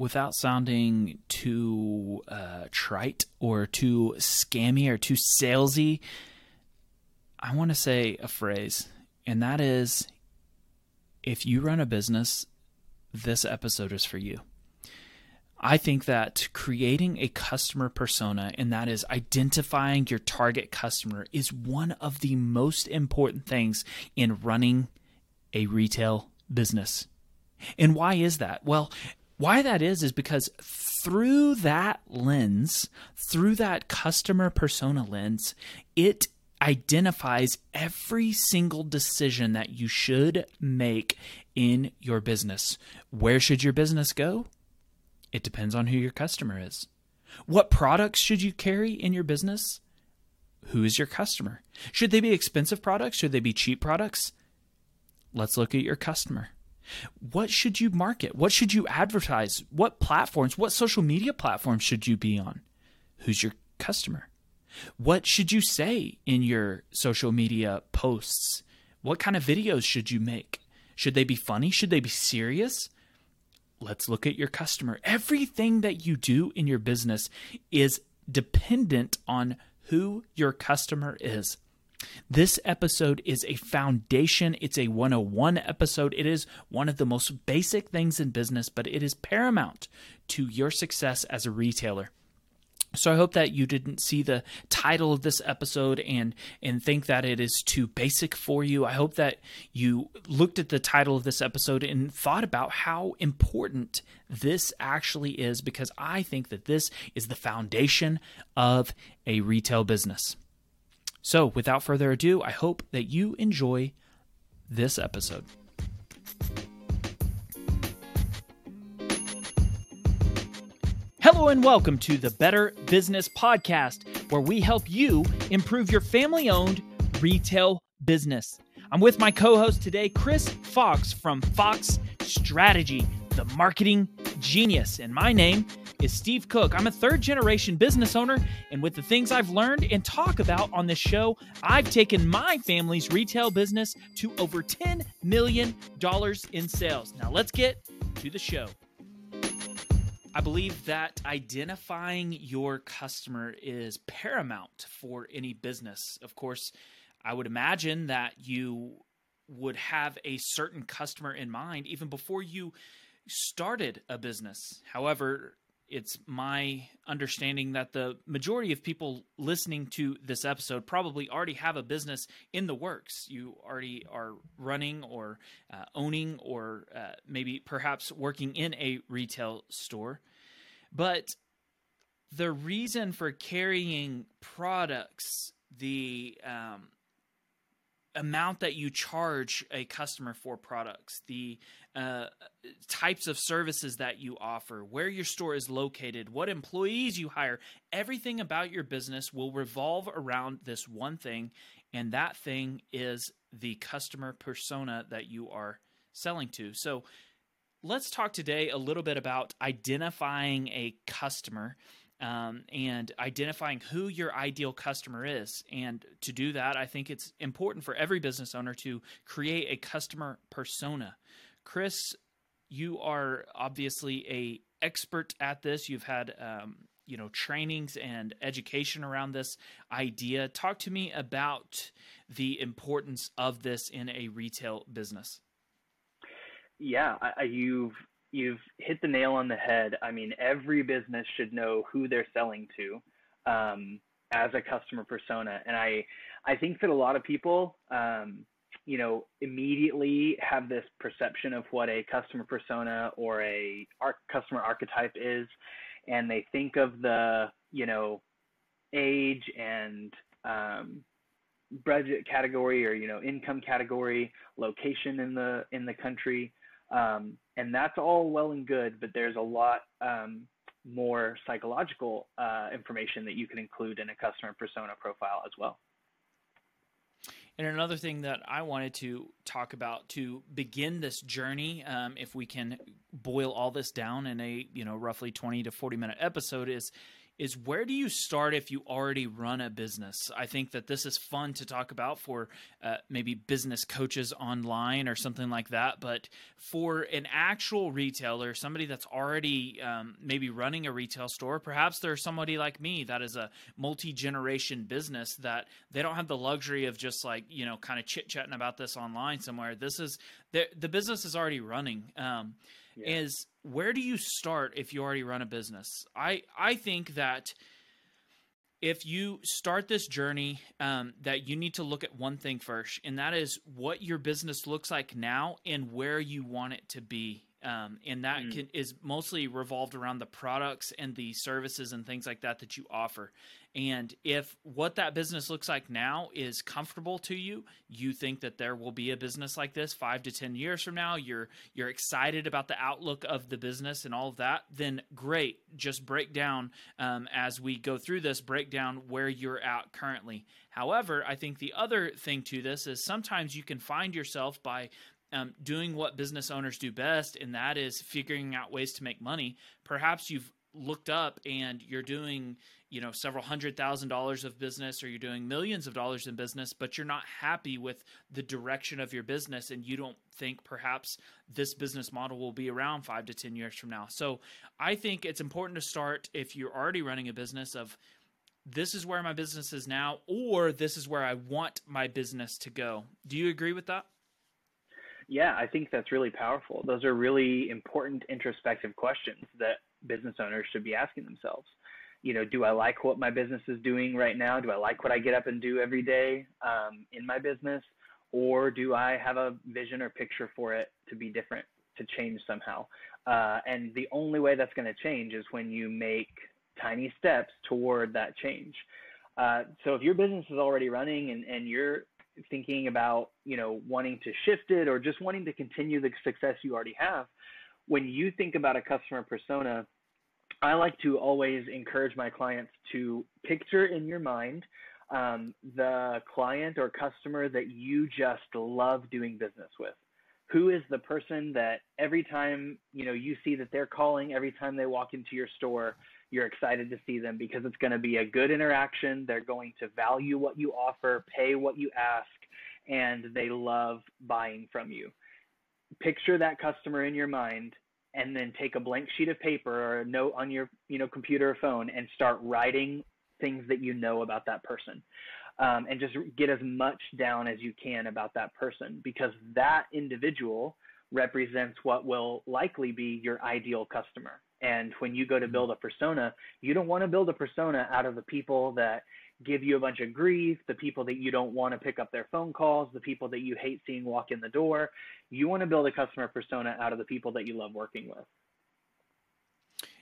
without sounding too uh, trite or too scammy or too salesy, I want to say a phrase, and that is if you run a business, this episode is for you. I think that creating a customer persona, and that is identifying your target customer, is one of the most important things in running a retail business. And why is that? Well, why that is, is because through that lens, through that customer persona lens, it identifies every single decision that you should make in your business. Where should your business go? It depends on who your customer is. What products should you carry in your business? Who is your customer? Should they be expensive products? Should they be cheap products? Let's look at your customer. What should you market? What should you advertise? What platforms, what social media platforms should you be on? Who's your customer? What should you say in your social media posts? What kind of videos should you make? Should they be funny? Should they be serious? Let's look at your customer. Everything that you do in your business is dependent on who your customer is. This episode is a foundation. It's a 101 episode. It is one of the most basic things in business, but it is paramount to your success as a retailer. So I hope that you didn't see the title of this episode and and think that it is too basic for you. I hope that you looked at the title of this episode and thought about how important this actually is because I think that this is the foundation of a retail business. So, without further ado, I hope that you enjoy this episode. Hello, and welcome to the Better Business Podcast, where we help you improve your family owned retail business. I'm with my co host today, Chris Fox from Fox Strategy, the marketing genius. And my name is Steve Cook. I'm a third generation business owner, and with the things I've learned and talk about on this show, I've taken my family's retail business to over $10 million in sales. Now, let's get to the show. I believe that identifying your customer is paramount for any business. Of course, I would imagine that you would have a certain customer in mind even before you started a business. However, it's my understanding that the majority of people listening to this episode probably already have a business in the works. You already are running or uh, owning or uh, maybe perhaps working in a retail store. But the reason for carrying products, the um, amount that you charge a customer for products, the uh, types of services that you offer, where your store is located, what employees you hire, everything about your business will revolve around this one thing, and that thing is the customer persona that you are selling to. So, let's talk today a little bit about identifying a customer um, and identifying who your ideal customer is. And to do that, I think it's important for every business owner to create a customer persona. Chris, you are obviously a expert at this. You've had um, you know trainings and education around this idea. Talk to me about the importance of this in a retail business. Yeah, I, you've you've hit the nail on the head. I mean, every business should know who they're selling to um, as a customer persona, and I I think that a lot of people, um, you know, immediately have this perception of what a customer persona or a customer archetype is, and they think of the you know age and um, budget category or you know income category, location in the in the country. Um, and that's all well and good, but there's a lot um, more psychological uh, information that you can include in a customer persona profile as well. And another thing that I wanted to talk about to begin this journey, um, if we can boil all this down in a you know roughly twenty to forty minute episode, is is where do you start if you already run a business? I think that this is fun to talk about for uh, maybe business coaches online or something like that. But for an actual retailer, somebody that's already um, maybe running a retail store, perhaps there's somebody like me that is a multi generation business that they don't have the luxury of just like, you know, kind of chit chatting about this online somewhere. This is the, the business is already running. Um, yeah. Is where do you start if you already run a business? I I think that if you start this journey, um, that you need to look at one thing first, and that is what your business looks like now and where you want it to be um, and that mm. can, is mostly revolved around the products and the services and things like that that you offer. And if what that business looks like now is comfortable to you, you think that there will be a business like this five to ten years from now. You're you're excited about the outlook of the business and all of that. Then great, just break down um, as we go through this. Break down where you're at currently. However, I think the other thing to this is sometimes you can find yourself by um, doing what business owners do best, and that is figuring out ways to make money. Perhaps you've looked up and you're doing you know several hundred thousand dollars of business or you're doing millions of dollars in business but you're not happy with the direction of your business and you don't think perhaps this business model will be around 5 to 10 years from now. So i think it's important to start if you're already running a business of this is where my business is now or this is where i want my business to go. Do you agree with that yeah, I think that's really powerful. Those are really important introspective questions that business owners should be asking themselves. You know, do I like what my business is doing right now? Do I like what I get up and do every day um, in my business? Or do I have a vision or picture for it to be different, to change somehow? Uh, and the only way that's going to change is when you make tiny steps toward that change. Uh, so if your business is already running and, and you're thinking about you know wanting to shift it or just wanting to continue the success you already have when you think about a customer persona i like to always encourage my clients to picture in your mind um, the client or customer that you just love doing business with who is the person that every time you know you see that they're calling every time they walk into your store you're excited to see them because it's going to be a good interaction. They're going to value what you offer, pay what you ask, and they love buying from you. Picture that customer in your mind and then take a blank sheet of paper or a note on your you know computer or phone and start writing things that you know about that person um, and just get as much down as you can about that person because that individual represents what will likely be your ideal customer and when you go to build a persona, you don't want to build a persona out of the people that give you a bunch of grief, the people that you don't want to pick up their phone calls, the people that you hate seeing walk in the door. You want to build a customer persona out of the people that you love working with.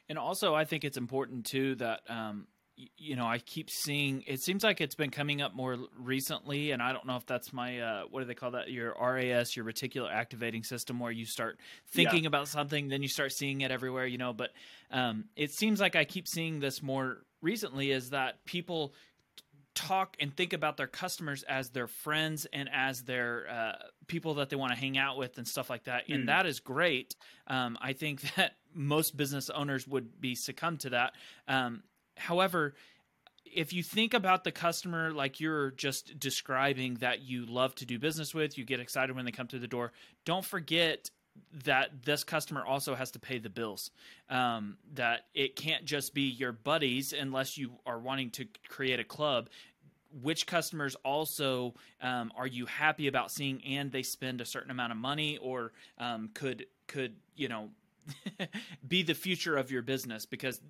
And also, I think it's important too that um, you know, I keep seeing. It seems like it's been coming up more recently, and I don't know if that's my uh, what do they call that? Your RAS, your reticular activating system, where you start thinking yeah. about something, then you start seeing it everywhere. You know, but um, it seems like I keep seeing this more recently. Is that people talk and think about their customers as their friends and as their uh, people that they want to hang out with and stuff like that. And mm. that is great. Um, I think that most business owners would be succumb to that. Um, However, if you think about the customer like you're just describing that you love to do business with, you get excited when they come to the door, don't forget that this customer also has to pay the bills. Um, that it can't just be your buddies unless you are wanting to create a club. Which customers also um, are you happy about seeing, and they spend a certain amount of money, or um, could could you know be the future of your business because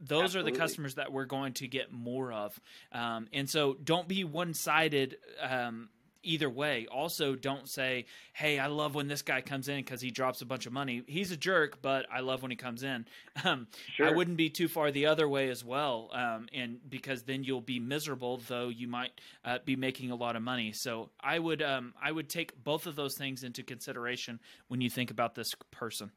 those Absolutely. are the customers that we're going to get more of. Um, and so don't be one sided. Um, either way. Also, don't say, "Hey, I love when this guy comes in because he drops a bunch of money." He's a jerk, but I love when he comes in. Um, sure. I wouldn't be too far the other way as well, um, and because then you'll be miserable, though you might uh, be making a lot of money. So I would um, I would take both of those things into consideration when you think about this person.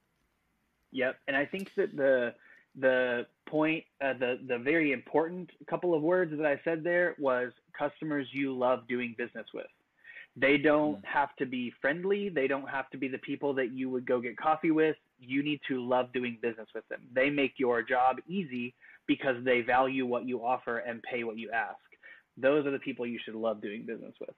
Yep, and I think that the the point, uh, the the very important couple of words that I said there was customers you love doing business with. They don't mm. have to be friendly. They don't have to be the people that you would go get coffee with. You need to love doing business with them. They make your job easy because they value what you offer and pay what you ask. Those are the people you should love doing business with.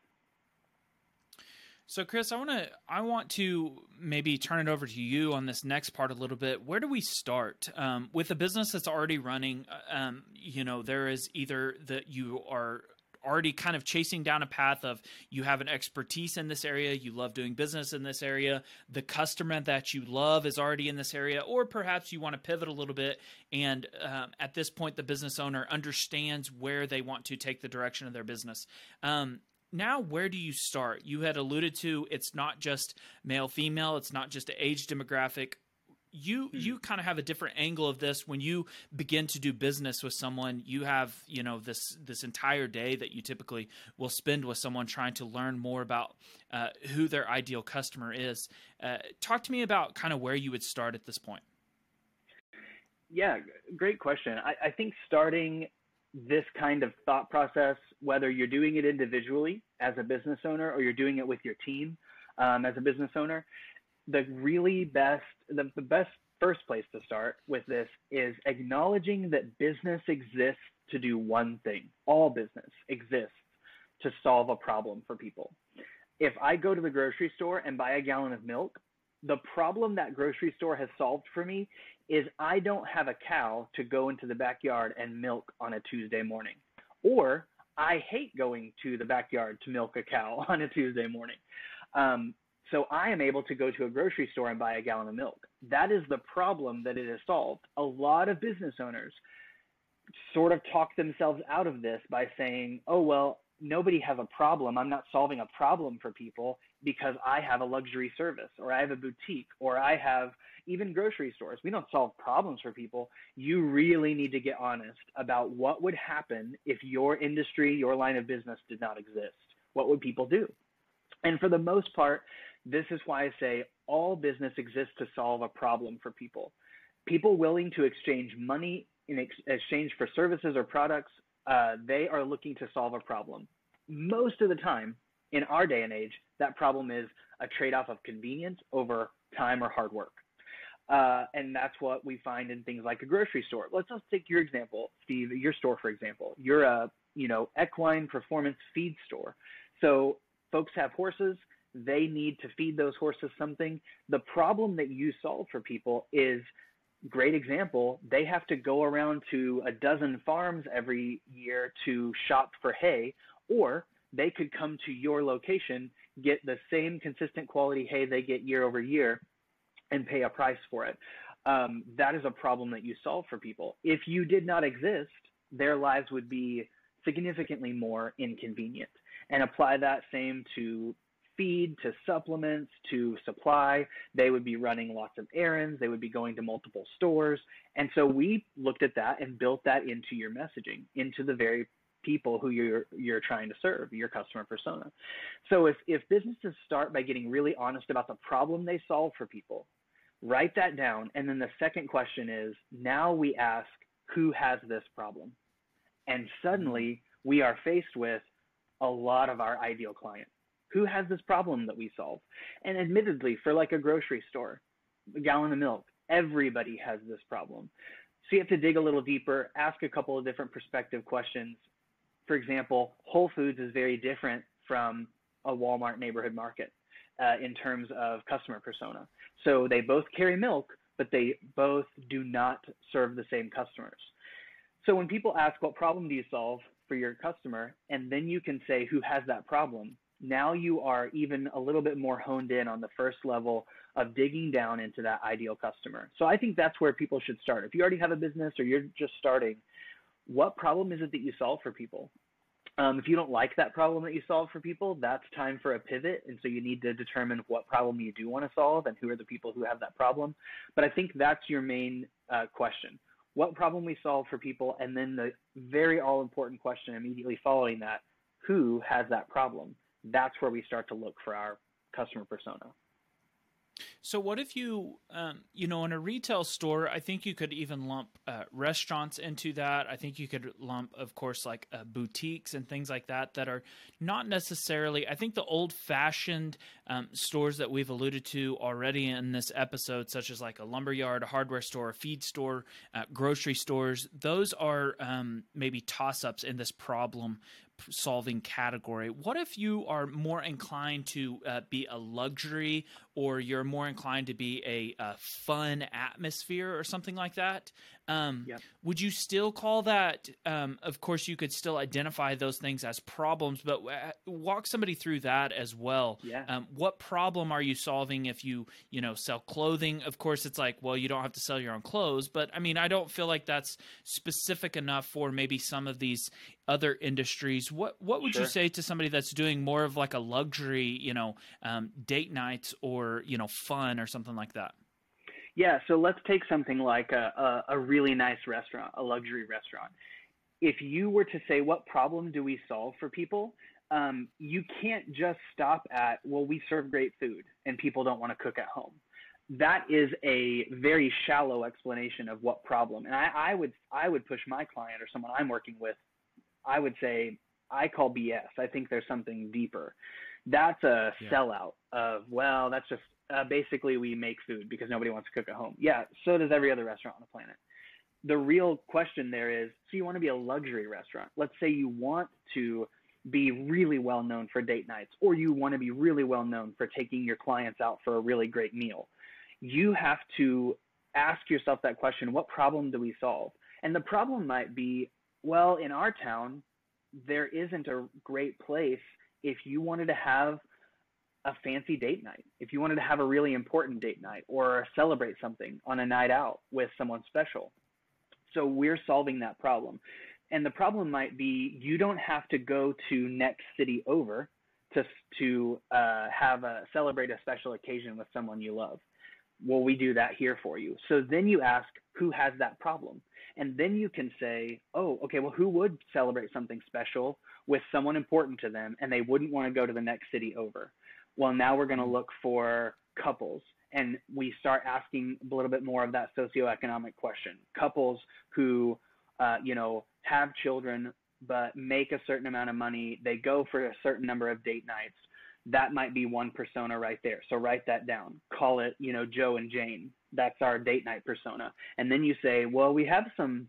So, Chris, I want to I want to maybe turn it over to you on this next part a little bit. Where do we start um, with a business that's already running? Uh, um, you know, there is either that you are already kind of chasing down a path of you have an expertise in this area, you love doing business in this area, the customer that you love is already in this area, or perhaps you want to pivot a little bit and um, at this point the business owner understands where they want to take the direction of their business. Um, now where do you start? You had alluded to it's not just male female it's not just age demographic. You hmm. you kind of have a different angle of this. When you begin to do business with someone you have you know this this entire day that you typically will spend with someone trying to learn more about uh, who their ideal customer is. Uh, talk to me about kind of where you would start at this point. Yeah great question. I, I think starting this kind of thought process, whether you're doing it individually as a business owner or you're doing it with your team um, as a business owner, the really best, the, the best first place to start with this is acknowledging that business exists to do one thing. All business exists to solve a problem for people. If I go to the grocery store and buy a gallon of milk, the problem that grocery store has solved for me is I don't have a cow to go into the backyard and milk on a Tuesday morning. Or I hate going to the backyard to milk a cow on a Tuesday morning. Um, so I am able to go to a grocery store and buy a gallon of milk. That is the problem that it has solved. A lot of business owners sort of talk themselves out of this by saying, oh, well, nobody has a problem. I'm not solving a problem for people because I have a luxury service or I have a boutique or I have even grocery stores. We don't solve problems for people. You really need to get honest about what would happen if your industry, your line of business did not exist. What would people do? And for the most part, this is why I say all business exists to solve a problem for people. People willing to exchange money in ex- exchange for services or products uh, they are looking to solve a problem. Most of the time, in our day and age, that problem is a trade off of convenience over time or hard work. Uh, and that's what we find in things like a grocery store. Let's just take your example, Steve, your store, for example. You're a, you know, equine performance feed store. So folks have horses. They need to feed those horses something. The problem that you solve for people is great example, they have to go around to a dozen farms every year to shop for hay, or they could come to your location, get the same consistent quality hay they get year over year, and pay a price for it. Um, that is a problem that you solve for people. If you did not exist, their lives would be significantly more inconvenient. And apply that same to feed to supplements to supply. They would be running lots of errands. They would be going to multiple stores. And so we looked at that and built that into your messaging, into the very people who you're you're trying to serve, your customer persona. So if if businesses start by getting really honest about the problem they solve for people, write that down and then the second question is now we ask who has this problem? And suddenly we are faced with a lot of our ideal clients who has this problem that we solve? And admittedly, for like a grocery store, a gallon of milk, everybody has this problem. So you have to dig a little deeper, ask a couple of different perspective questions. For example, Whole Foods is very different from a Walmart neighborhood market uh, in terms of customer persona. So they both carry milk, but they both do not serve the same customers. So when people ask, what problem do you solve for your customer? And then you can say, who has that problem? now you are even a little bit more honed in on the first level of digging down into that ideal customer. So I think that's where people should start. If you already have a business or you're just starting, what problem is it that you solve for people? Um, if you don't like that problem that you solve for people, that's time for a pivot. And so you need to determine what problem you do want to solve and who are the people who have that problem. But I think that's your main uh, question. What problem we solve for people, and then the very all important question immediately following that who has that problem? that's where we start to look for our customer persona. So, what if you, um, you know, in a retail store, I think you could even lump uh, restaurants into that. I think you could lump, of course, like uh, boutiques and things like that that are not necessarily, I think the old fashioned um, stores that we've alluded to already in this episode, such as like a lumberyard, a hardware store, a feed store, uh, grocery stores, those are um, maybe toss ups in this problem solving category. What if you are more inclined to uh, be a luxury or you're more inclined to be a, a fun atmosphere or something like that? Um. Would you still call that? Um, of course, you could still identify those things as problems, but uh, walk somebody through that as well. Yeah. Um, what problem are you solving if you you know sell clothing? Of course, it's like well, you don't have to sell your own clothes, but I mean, I don't feel like that's specific enough for maybe some of these other industries. What what would sure. you say to somebody that's doing more of like a luxury, you know, um, date nights or you know, fun or something like that? Yeah, so let's take something like a, a, a really nice restaurant, a luxury restaurant. If you were to say, what problem do we solve for people? Um, you can't just stop at, well, we serve great food and people don't want to cook at home. That is a very shallow explanation of what problem. And I, I would I would push my client or someone I'm working with, I would say I call BS. I think there's something deeper. That's a yeah. sellout of well, that's just uh, basically we make food because nobody wants to cook at home. Yeah, so does every other restaurant on the planet. The real question there is so you want to be a luxury restaurant. Let's say you want to be really well known for date nights, or you want to be really well known for taking your clients out for a really great meal. You have to ask yourself that question what problem do we solve? And the problem might be well, in our town, there isn't a great place if you wanted to have a fancy date night, if you wanted to have a really important date night or celebrate something on a night out with someone special. So we're solving that problem. And the problem might be you don't have to go to next city over to to uh, have a celebrate a special occasion with someone you love. Well, we do that here for you. So then you ask who has that problem, and then you can say, oh, okay, well, who would celebrate something special with someone important to them, and they wouldn't want to go to the next city over well, now we're going to look for couples and we start asking a little bit more of that socioeconomic question. Couples who, uh, you know, have children but make a certain amount of money, they go for a certain number of date nights. That might be one persona right there. So write that down. Call it, you know, Joe and Jane. That's our date night persona. And then you say, well, we have some,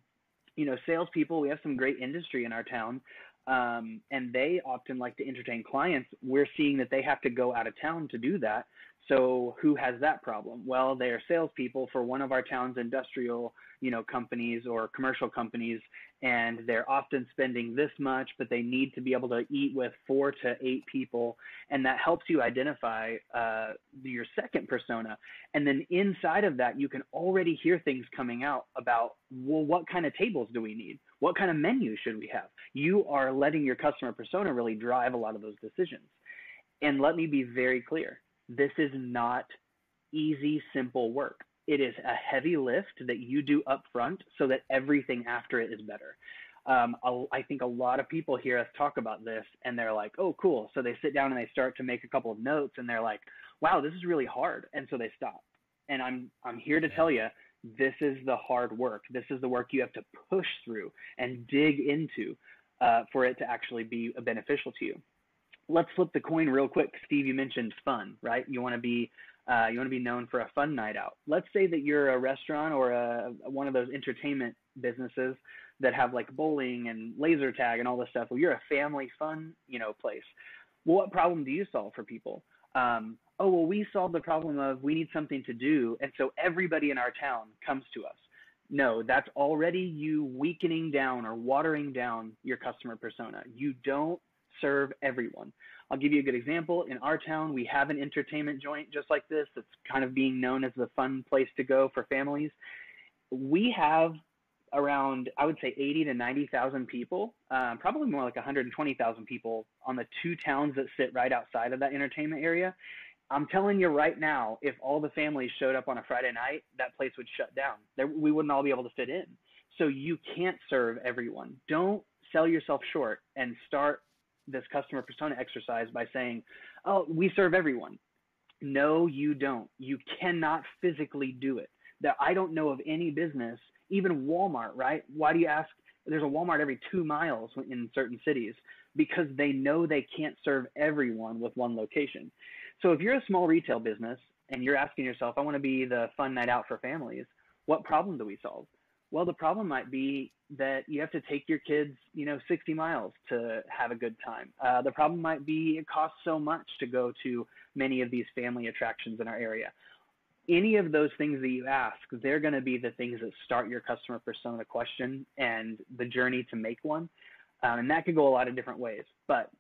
you know, salespeople. We have some great industry in our town um, and they often like to entertain clients. We're seeing that they have to go out of town to do that. So who has that problem? Well, they are salespeople for one of our town's industrial, you know, companies or commercial companies, and they're often spending this much, but they need to be able to eat with four to eight people, and that helps you identify uh, your second persona. And then inside of that, you can already hear things coming out about, well, what kind of tables do we need? What kind of menu should we have? You are letting your customer persona really drive a lot of those decisions. And let me be very clear this is not easy, simple work. It is a heavy lift that you do up front so that everything after it is better. Um, I think a lot of people hear us talk about this and they're like, oh, cool. So they sit down and they start to make a couple of notes and they're like, wow, this is really hard. And so they stop. And I'm, I'm here to tell you, this is the hard work. This is the work you have to push through and dig into uh, for it to actually be beneficial to you let's flip the coin real quick. Steve, you mentioned fun, right? You want to be uh, you want to be known for a fun night out. Let's say that you're a restaurant or a, one of those entertainment businesses that have like bowling and laser tag and all this stuff. Well, you're a family fun, you know, place. Well, what problem do you solve for people? Um, oh, well, we solve the problem of we need something to do, and so everybody in our town comes to us. No, that's already you weakening down or watering down your customer persona. You don't serve everyone. I'll give you a good example. In our town, we have an entertainment joint just like this that's kind of being known as the fun place to go for families. We have around, I would say, 80 to 90,000 people, uh, probably more like 120,000 people on the two towns that sit right outside of that entertainment area. I'm telling you right now, if all the families showed up on a Friday night, that place would shut down. There, we wouldn't all be able to fit in. So you can't serve everyone. Don't sell yourself short and start this customer persona exercise by saying, "Oh, we serve everyone." No, you don't. You cannot physically do it. That I don't know of any business, even Walmart, right? Why do you ask? There's a Walmart every two miles in certain cities because they know they can't serve everyone with one location. So if you're a small retail business and you're asking yourself, I want to be the fun night out for families, what problem do we solve? Well, the problem might be that you have to take your kids, you know, 60 miles to have a good time. Uh, the problem might be it costs so much to go to many of these family attractions in our area. Any of those things that you ask, they're going to be the things that start your customer persona question and the journey to make one. Um, and that could go a lot of different ways. But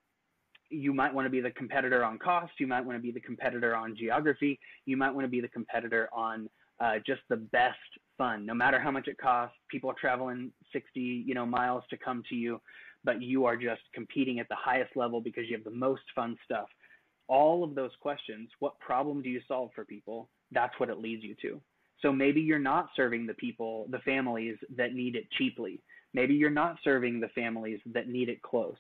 you might want to be the competitor on cost. You might want to be the competitor on geography. You might want to be the competitor on uh, just the best fun. No matter how much it costs, people are traveling 60, you know, miles to come to you, but you are just competing at the highest level because you have the most fun stuff. All of those questions, what problem do you solve for people? That's what it leads you to. So maybe you're not serving the people, the families that need it cheaply. Maybe you're not serving the families that need it close.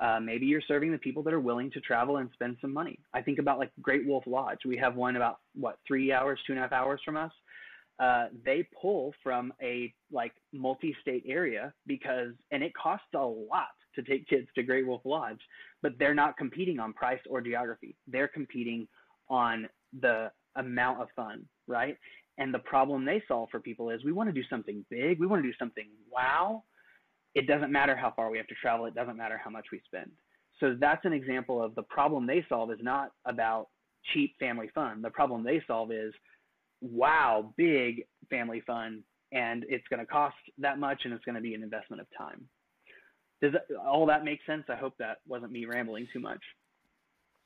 Uh, maybe you're serving the people that are willing to travel and spend some money. I think about like Great Wolf Lodge. We have one about what three hours, two and a half hours from us. Uh, they pull from a like multi-state area because, and it costs a lot to take kids to Great Wolf Lodge, but they're not competing on price or geography. They're competing on the amount of fun, right? And the problem they solve for people is we want to do something big, we want to do something wow, it doesn't matter how far we have to travel. It doesn't matter how much we spend. So that's an example of the problem they solve is not about cheap family fun. The problem they solve is, wow, big family fun, and it's going to cost that much, and it's going to be an investment of time. Does that, all that make sense? I hope that wasn't me rambling too much.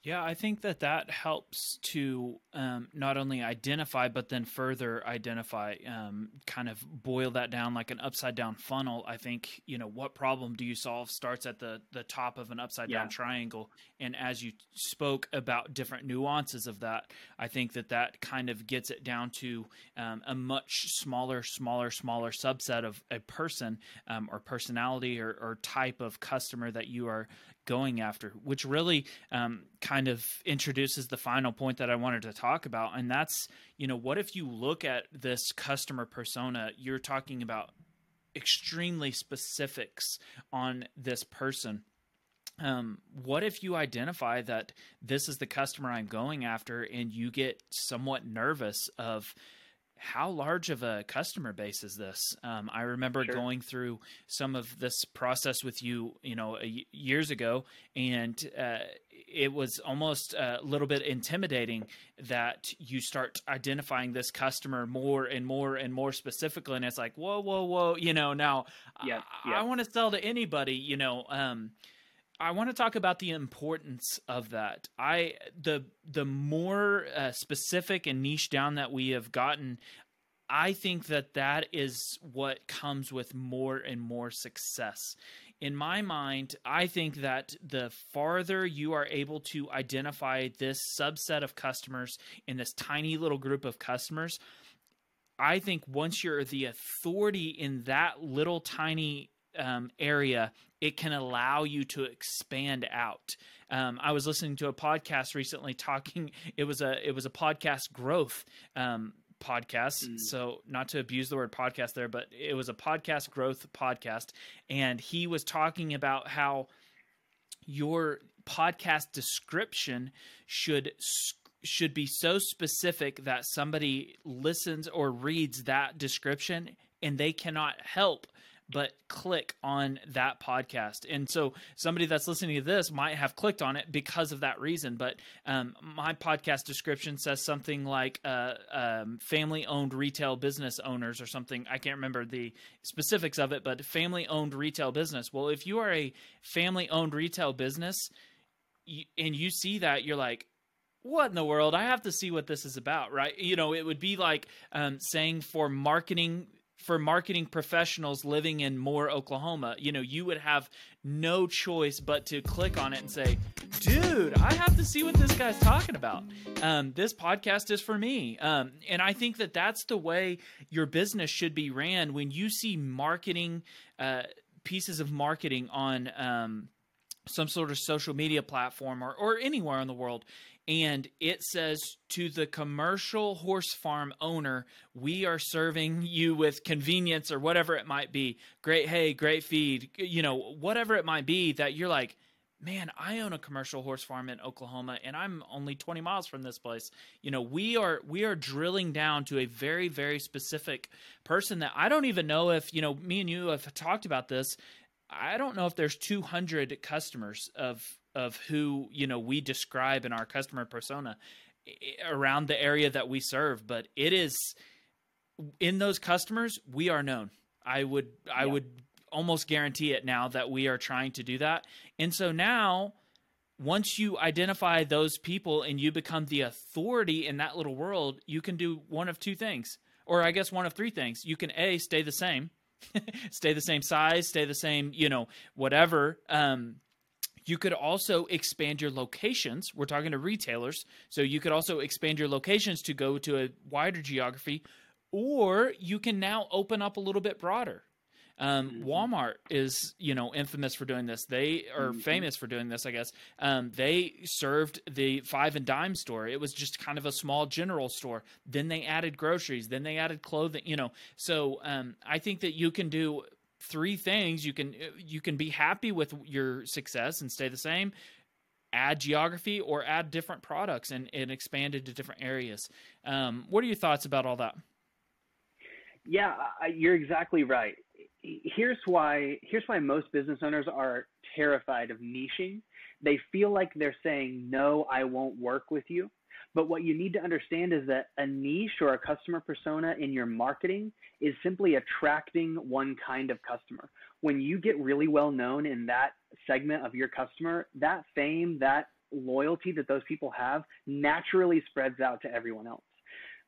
Yeah, I think that that helps to um, not only identify, but then further identify, um, kind of boil that down like an upside down funnel. I think, you know, what problem do you solve starts at the, the top of an upside down triangle. And as you spoke about different nuances of that, I think that that kind of gets it down to um, a much smaller, smaller, smaller subset of a person um, or personality or, or type of customer that you are going after, which really um, kind of introduces the final point that I wanted to talk about. And that's, you know, what if you look at this customer persona, you're talking about extremely specifics on this person. Um, what if you identify that this is the customer I'm going after and you get somewhat nervous of, how large of a customer base is this? Um, I remember sure. going through some of this process with you, you know, a, years ago, and uh, it was almost a little bit intimidating that you start identifying this customer more and more and more specifically, and it's like, whoa, whoa, whoa, you know, now yeah, I, I want to sell to anybody, you know. Um, I want to talk about the importance of that. I the the more uh, specific and niche down that we have gotten, I think that that is what comes with more and more success. In my mind, I think that the farther you are able to identify this subset of customers in this tiny little group of customers, I think once you're the authority in that little tiny um, area, it can allow you to expand out. Um, I was listening to a podcast recently talking. It was a it was a podcast growth um, podcast. Mm. So not to abuse the word podcast there, but it was a podcast growth podcast, and he was talking about how your podcast description should should be so specific that somebody listens or reads that description and they cannot help but click on that podcast. And so somebody that's listening to this might have clicked on it because of that reason. But um, my podcast description says something like uh, um, family owned retail business owners or something. I can't remember the specifics of it, but family owned retail business. Well, if you are a family owned retail business and you see that, you're like, what in the world? I have to see what this is about, right? You know, it would be like um, saying for marketing for marketing professionals living in Moore, Oklahoma, you know, you would have no choice but to click on it and say, dude, I have to see what this guy's talking about. Um, this podcast is for me. Um, and I think that that's the way your business should be ran when you see marketing, uh, pieces of marketing on, um, some sort of social media platform or, or anywhere in the world and it says to the commercial horse farm owner, we are serving you with convenience or whatever it might be. Great hay, great feed, you know, whatever it might be that you're like, man, I own a commercial horse farm in Oklahoma and I'm only 20 miles from this place. You know, we are we are drilling down to a very very specific person that I don't even know if, you know, me and you have talked about this. I don't know if there's 200 customers of of who, you know, we describe in our customer persona around the area that we serve, but it is in those customers we are known. I would I yeah. would almost guarantee it now that we are trying to do that. And so now, once you identify those people and you become the authority in that little world, you can do one of two things, or I guess one of three things. You can A, stay the same, stay the same size, stay the same, you know, whatever. Um, you could also expand your locations. We're talking to retailers. So you could also expand your locations to go to a wider geography, or you can now open up a little bit broader. Um, mm-hmm. Walmart is, you know, infamous for doing this. They are mm-hmm. famous for doing this, I guess. Um, they served the five and dime store. It was just kind of a small general store. Then they added groceries. Then they added clothing. You know, so um, I think that you can do three things. You can you can be happy with your success and stay the same add geography or add different products and, and expand into different areas. Um, what are your thoughts about all that? Yeah, you're exactly right here's why here's why most business owners are terrified of niching. They feel like they're saying no, I won't work with you. But what you need to understand is that a niche or a customer persona in your marketing is simply attracting one kind of customer. When you get really well known in that segment of your customer, that fame, that loyalty that those people have naturally spreads out to everyone else.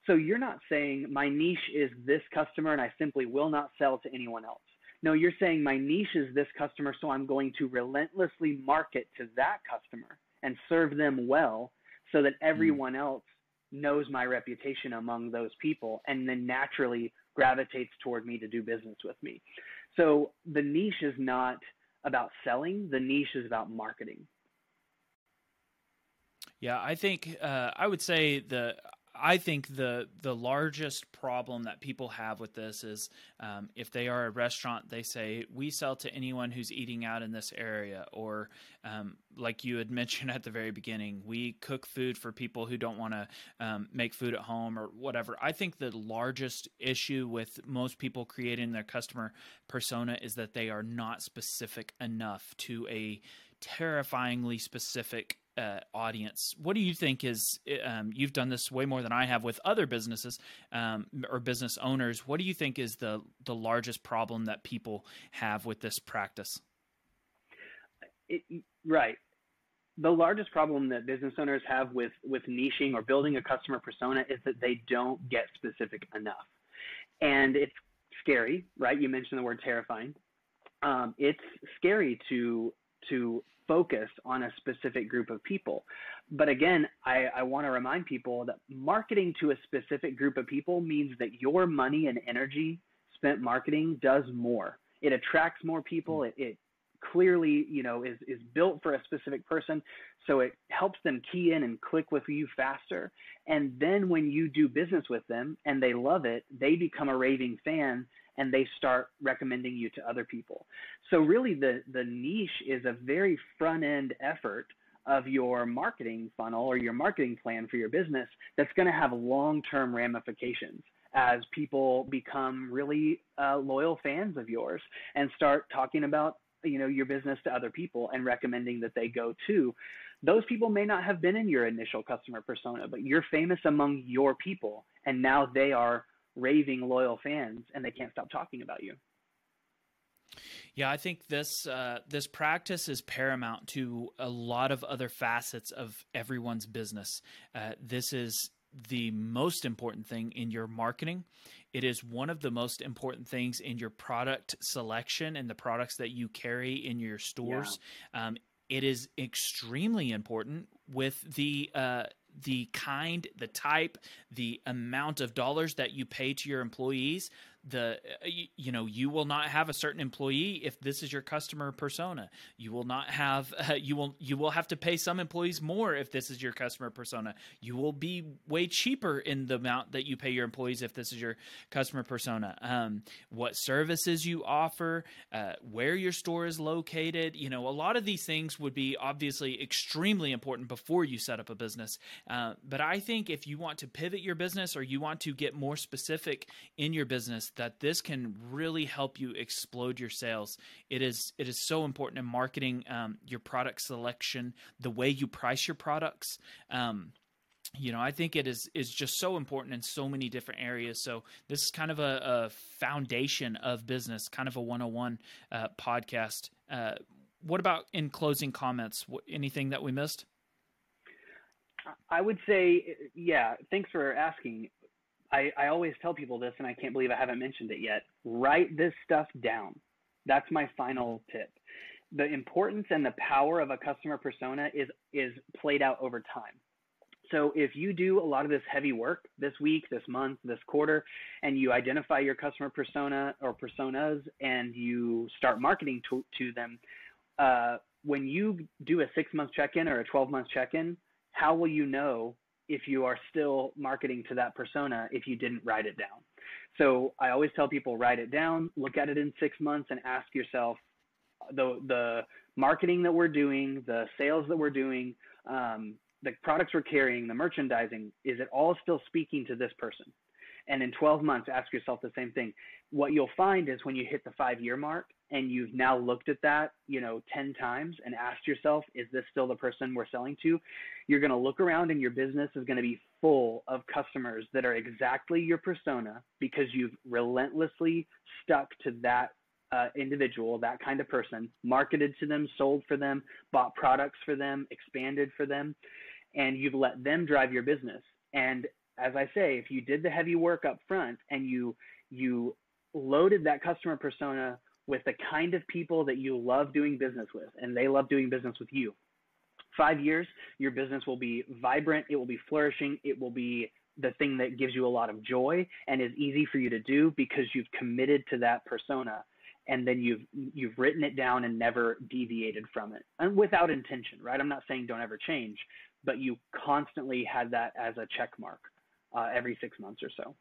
So you're not saying my niche is this customer and I simply will not sell to anyone else. No, you're saying my niche is this customer, so I'm going to relentlessly market to that customer and serve them well so that hmm. everyone else knows my reputation among those people and then naturally gravitates toward me to do business with me. So the niche is not about selling, the niche is about marketing. Yeah, I think uh, I would say the I think the the largest problem that people have with this is um, if they are a restaurant, they say we sell to anyone who's eating out in this area, or um, like you had mentioned at the very beginning, we cook food for people who don't want to um, make food at home or whatever. I think the largest issue with most people creating their customer persona is that they are not specific enough to a terrifyingly specific uh, audience. What do you think is? Um, you've done this way more than I have with other businesses um, or business owners. What do you think is the the largest problem that people have with this practice? It, right. The largest problem that business owners have with with niching or building a customer persona is that they don't get specific enough, and it's scary. Right? You mentioned the word terrifying. Um, it's scary to to focus on a specific group of people. But again, I, I want to remind people that marketing to a specific group of people means that your money and energy spent marketing does more. It attracts more people. Mm-hmm. It, it clearly, you know, is, is built for a specific person. So it helps them key in and click with you faster. And then when you do business with them and they love it, they become a raving fan and they start recommending you to other people. So really the the niche is a very front end effort of your marketing funnel or your marketing plan for your business that's going to have long-term ramifications as people become really uh, loyal fans of yours and start talking about you know your business to other people and recommending that they go to those people may not have been in your initial customer persona but you're famous among your people and now they are raving loyal fans and they can't stop talking about you. Yeah, I think this uh, this practice is paramount to a lot of other facets of everyone's business. Uh, this is the most important thing in your marketing. It is one of the most important things in your product selection and the products that you carry in your stores. Yeah. Um, it is extremely important with the uh, the kind, the type, the amount of dollars that you pay to your employees. The uh, you, know you will not have a certain employee if this is your customer persona. You will not have uh, you will you will have to pay some employees more if this is your customer persona. You will be way cheaper in the amount that you pay your employees if this is your customer persona. Um, what services you offer uh, where your store is located you know a lot of these things would be obviously extremely important before you set up a business. Uh, but i think if you want to pivot your business or you want to get more specific in your business that this can really help you explode your sales. It is it is so important in marketing, um, your product selection, the way you price your products. Um, you know, I think it is is just so important in so many different areas. So this is kind of a, a foundation of business, kind of a 101 uh, podcast. Uh, what about in closing comments? What, anything that we missed? I would say, yeah. Thanks for asking. I, I always tell people this, and I can't believe I haven't mentioned it yet. Write this stuff down. That's my final tip. The importance and the power of a customer persona is is played out over time. So if you do a lot of this heavy work this week, this month, this quarter, and you identify your customer persona or personas and you start marketing to, to them, uh, when you do a six month check in or a 12 month check in, how will you know if you are still marketing to that persona if you didn't write it down. So I always tell people write it down, look at it in six months, and ask yourself the the marketing that we're doing, the sales that we're doing, um, the products we're carrying, the merchandising, is it all still speaking to this person? And in 12 months, ask yourself the same thing. What you'll find is when you hit the five year mark and you've now looked at that, you know, 10 times and asked yourself, is this still the person we're selling to? You're going to look around and your business is going to be full of customers that are exactly your persona because you've relentlessly stuck to that uh, individual, that kind of person, marketed to them, sold for them, bought products for them, expanded for them, and you've let them drive your business. And as I say, if you did the heavy work up front and you you loaded that customer persona with the kind of people that you love doing business with and they love doing business with you. Five years, your business will be vibrant, it will be flourishing, it will be the thing that gives you a lot of joy and is easy for you to do because you've committed to that persona and then you've you've written it down and never deviated from it and without intention right i'm not saying don't ever change but you constantly had that as a check mark uh, every six months or so.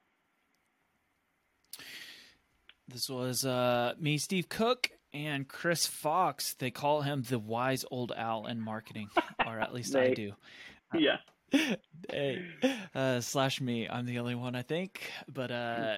This was uh, me, Steve Cook, and Chris Fox. They call him the wise old owl in marketing, or at least they, I do. Yeah. hey, uh, slash me. I'm the only one, I think. But uh,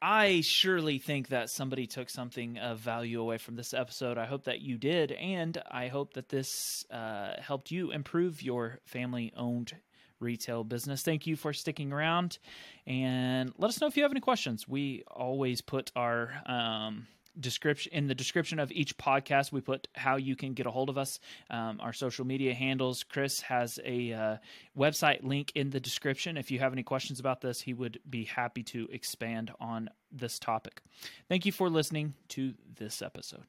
I surely think that somebody took something of value away from this episode. I hope that you did, and I hope that this uh, helped you improve your family owned retail business. Thank you for sticking around and let us know if you have any questions. We always put our um, description in the description of each podcast we put how you can get a hold of us um, our social media handles chris has a uh, website link in the description if you have any questions about this he would be happy to expand on this topic thank you for listening to this episode